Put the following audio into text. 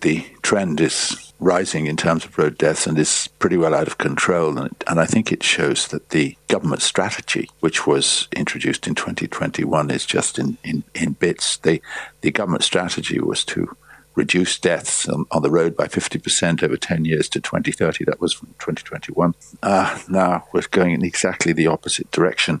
the trend is rising in terms of road deaths and is pretty well out of control. And, and I think it shows that the government strategy, which was introduced in 2021, is just in, in, in bits. The, the government strategy was to reduce deaths on, on, the road by 50% over 10 years to 2030. That was from 2021. Uh, now we're going in exactly the opposite direction.